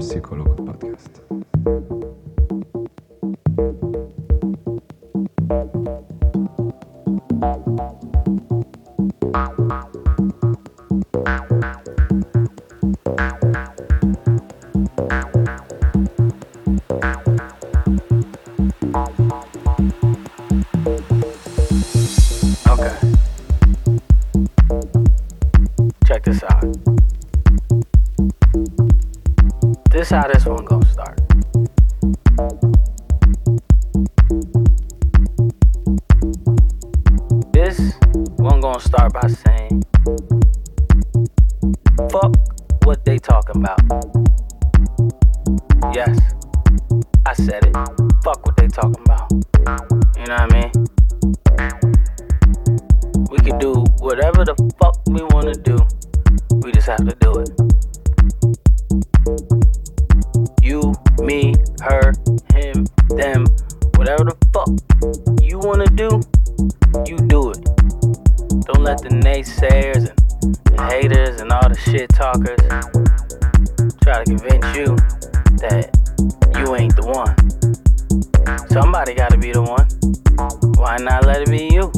psychologue try to convince you that you ain't the one. Somebody gotta be the one. Why not let it be you?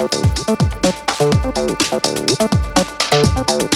Thank you.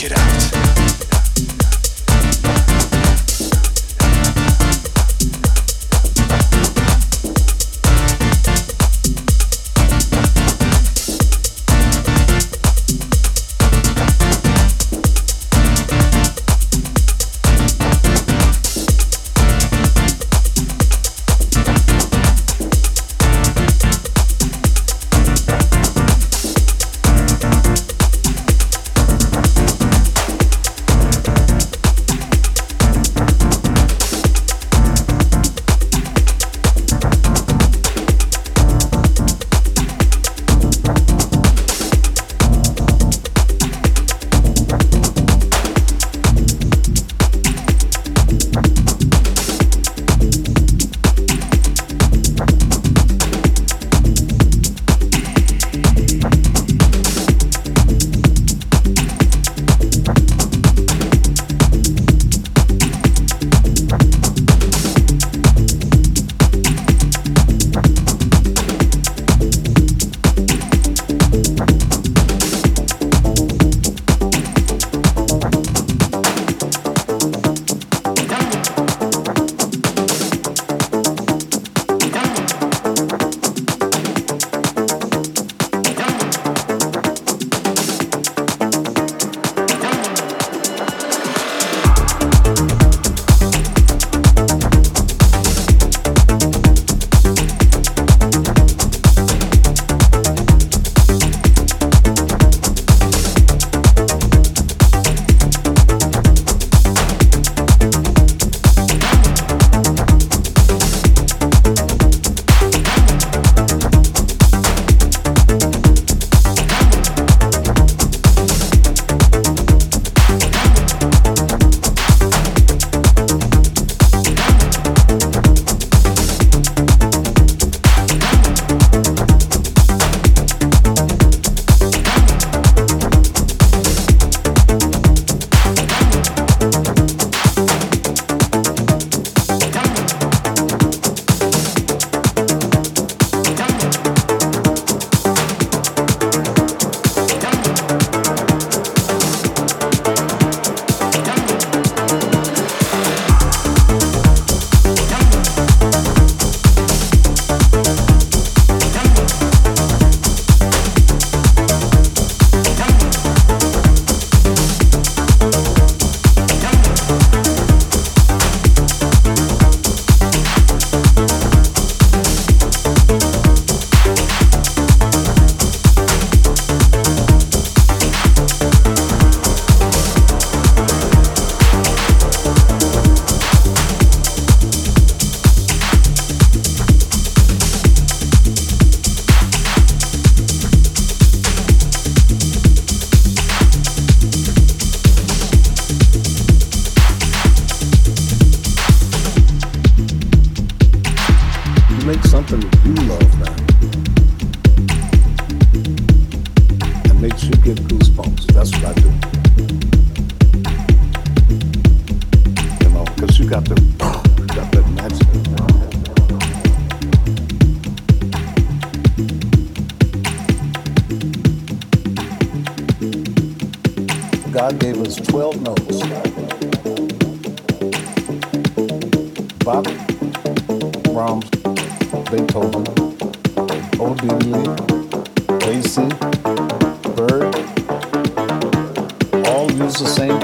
Get out. God gave us 12 notes. Bach, Brahms, Beethoven, Odile, Lacey, Bird, all use the same